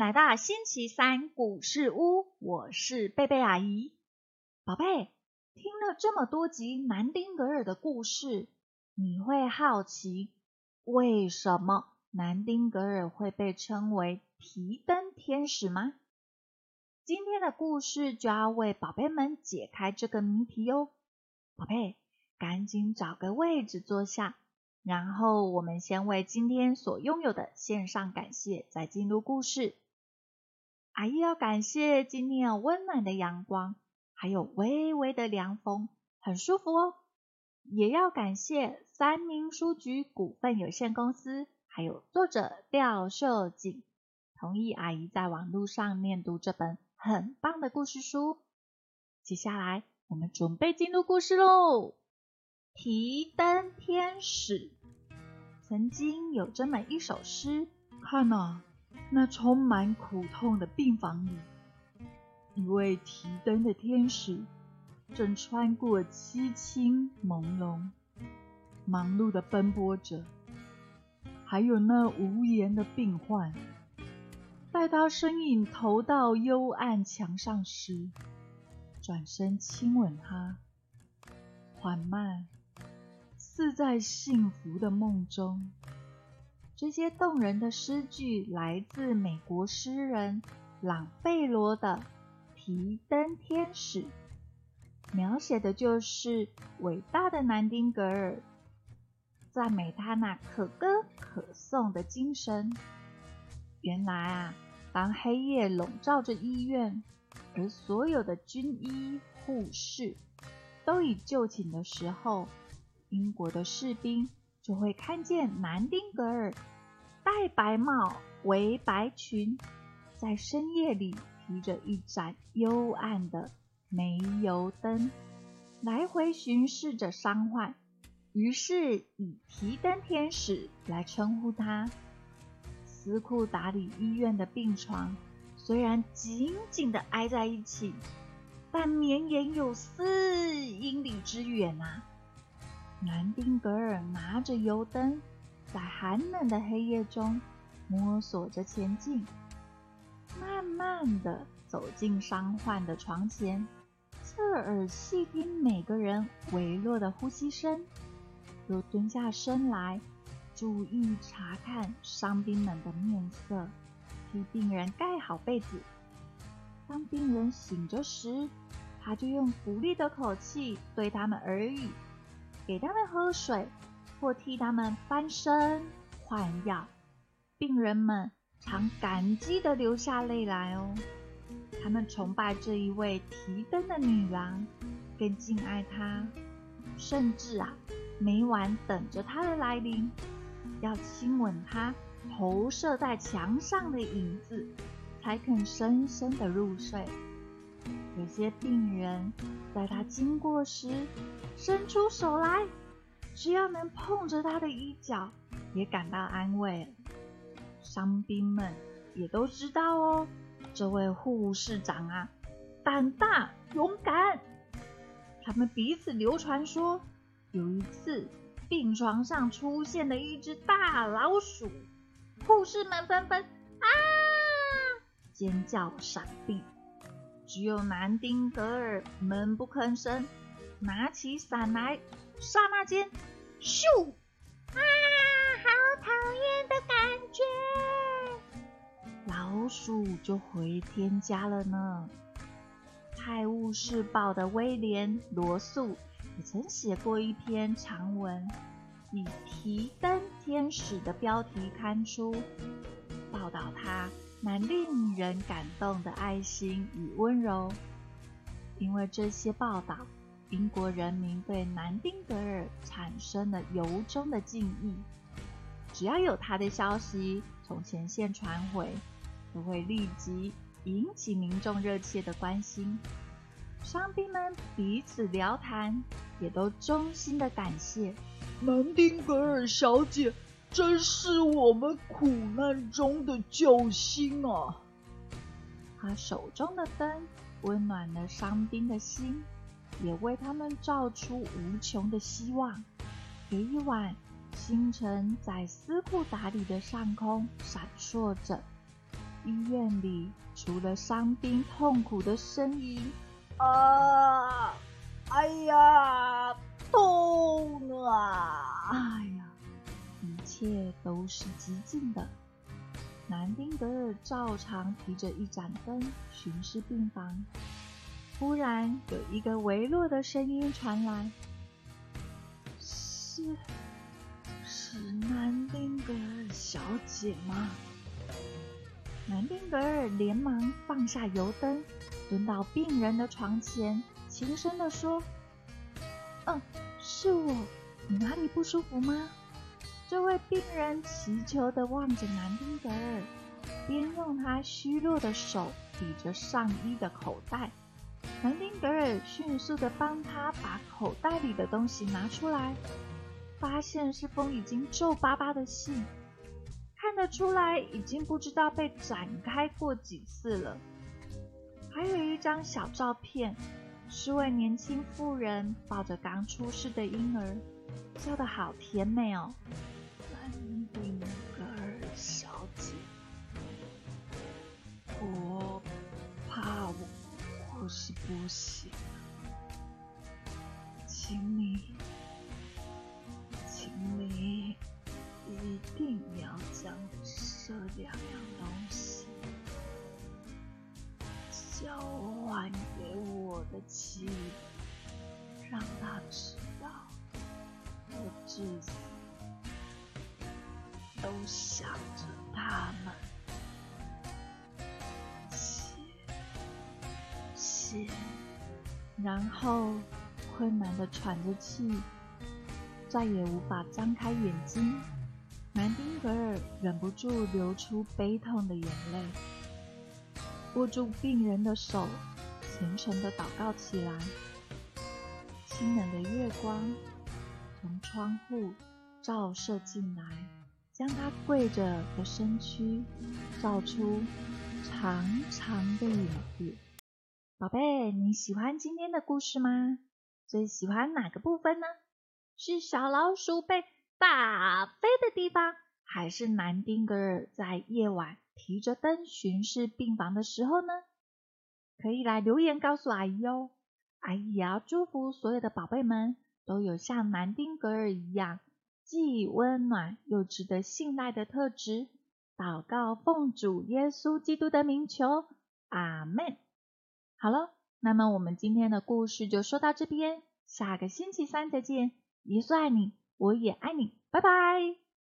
来到星期三故事屋，我是贝贝阿姨。宝贝，听了这么多集南丁格尔的故事，你会好奇为什么南丁格尔会被称为提灯天使吗？今天的故事就要为宝贝们解开这个谜题哦。宝贝，赶紧找个位置坐下，然后我们先为今天所拥有的献上感谢，再进入故事。阿姨要感谢今天有温暖的阳光，还有微微的凉风，很舒服哦。也要感谢三明书局股份有限公司，还有作者廖秀景，同意阿姨在网络上念读这本很棒的故事书。接下来我们准备进入故事喽。提灯天使曾经有这么一首诗，看呐。那充满苦痛的病房里，一位提灯的天使正穿过凄清朦胧，忙碌的奔波着。还有那无言的病患，待他身影投到幽暗墙上时，转身亲吻他，缓慢，似在幸福的梦中。这些动人的诗句来自美国诗人朗贝罗的《提灯天使》，描写的就是伟大的南丁格尔，赞美他那可歌可颂的精神。原来啊，当黑夜笼罩着医院，而所有的军医护士都已就寝的时候，英国的士兵就会看见南丁格尔。戴白帽，围白裙，在深夜里提着一盏幽暗的煤油灯，来回巡视着伤患。于是以提灯天使来称呼他。斯库达里医院的病床虽然紧紧地挨在一起，但绵延有四英里之远啊！南丁格尔拿着油灯。在寒冷的黑夜中摸索着前进，慢慢的走进伤患的床前，侧耳细听每个人微弱的呼吸声，又蹲下身来注意查看伤兵们的面色，替病人盖好被子。当病人醒着时，他就用鼓励的口气对他们耳语，给他们喝水。或替他们翻身换药，病人们常感激的流下泪来哦。他们崇拜这一位提灯的女郎，更敬爱她，甚至啊，每晚等着她的来临，要亲吻她投射在墙上的影子，才肯深深的入睡。有些病人在他经过时，伸出手来。只要能碰着他的衣角，也感到安慰。伤兵们也都知道哦，这位护士长啊，胆大勇敢。他们彼此流传说，有一次病床上出现了一只大老鼠，护士们纷纷啊尖叫闪避，只有南丁格尔闷不吭声，拿起伞来。刹那间，咻！啊，好讨厌的感觉！老鼠就回天家了呢。《泰晤士报》的威廉·罗素也曾写过一篇长文，以“提灯天使”的标题刊出，报道他那令人感动的爱心与温柔。因为这些报道。英国人民对南丁格尔产生了由衷的敬意。只要有他的消息从前线传回，都会立即引起民众热切的关心。伤兵们彼此聊谈，也都衷心的感谢南丁格尔小姐，真是我们苦难中的救星啊！他手中的灯温暖了伤兵的心。也为他们照出无穷的希望。有一晚，星辰在斯库达里的上空闪烁着，医院里除了伤兵痛苦的呻吟，啊，哎呀，痛啊！哎，切都是极静的。南丁格尔照常提着一盏灯巡视病房。忽然有一个微弱的声音传来：“是，是南丁格尔小姐吗？”南丁格尔连忙放下油灯，蹲到病人的床前，轻声地说：“嗯，是我。你哪里不舒服吗？”这位病人祈求地望着南丁格尔，边用他虚弱的手抵着上衣的口袋。南丁格尔迅速地帮他把口袋里的东西拿出来，发现是封已经皱巴巴的信，看得出来已经不知道被展开过几次了。还有一张小照片，是位年轻妇人抱着刚出世的婴儿，笑得好甜美哦。南丁格尔小姐，我怕我我是不行，请你，请你一定要将这两样东西交还给我的妻，让他知道我至死。都想着他们，谢谢。然后困难的喘着气，再也无法张开眼睛。南丁格尔忍不住流出悲痛的眼泪，握住病人的手，虔诚的祷告起来。清冷的月光从窗户照射进来。将他跪着的身躯照出长长的影子。宝贝，你喜欢今天的故事吗？最喜欢哪个部分呢？是小老鼠被打飞的地方，还是南丁格尔在夜晚提着灯巡视病房的时候呢？可以来留言告诉阿姨哦。阿姨也要祝福所有的宝贝们都有像南丁格尔一样。既温暖又值得信赖的特质，祷告奉主耶稣基督的名求，阿门。好了，那么我们今天的故事就说到这边，下个星期三再见。耶稣爱你，我也爱你，拜拜。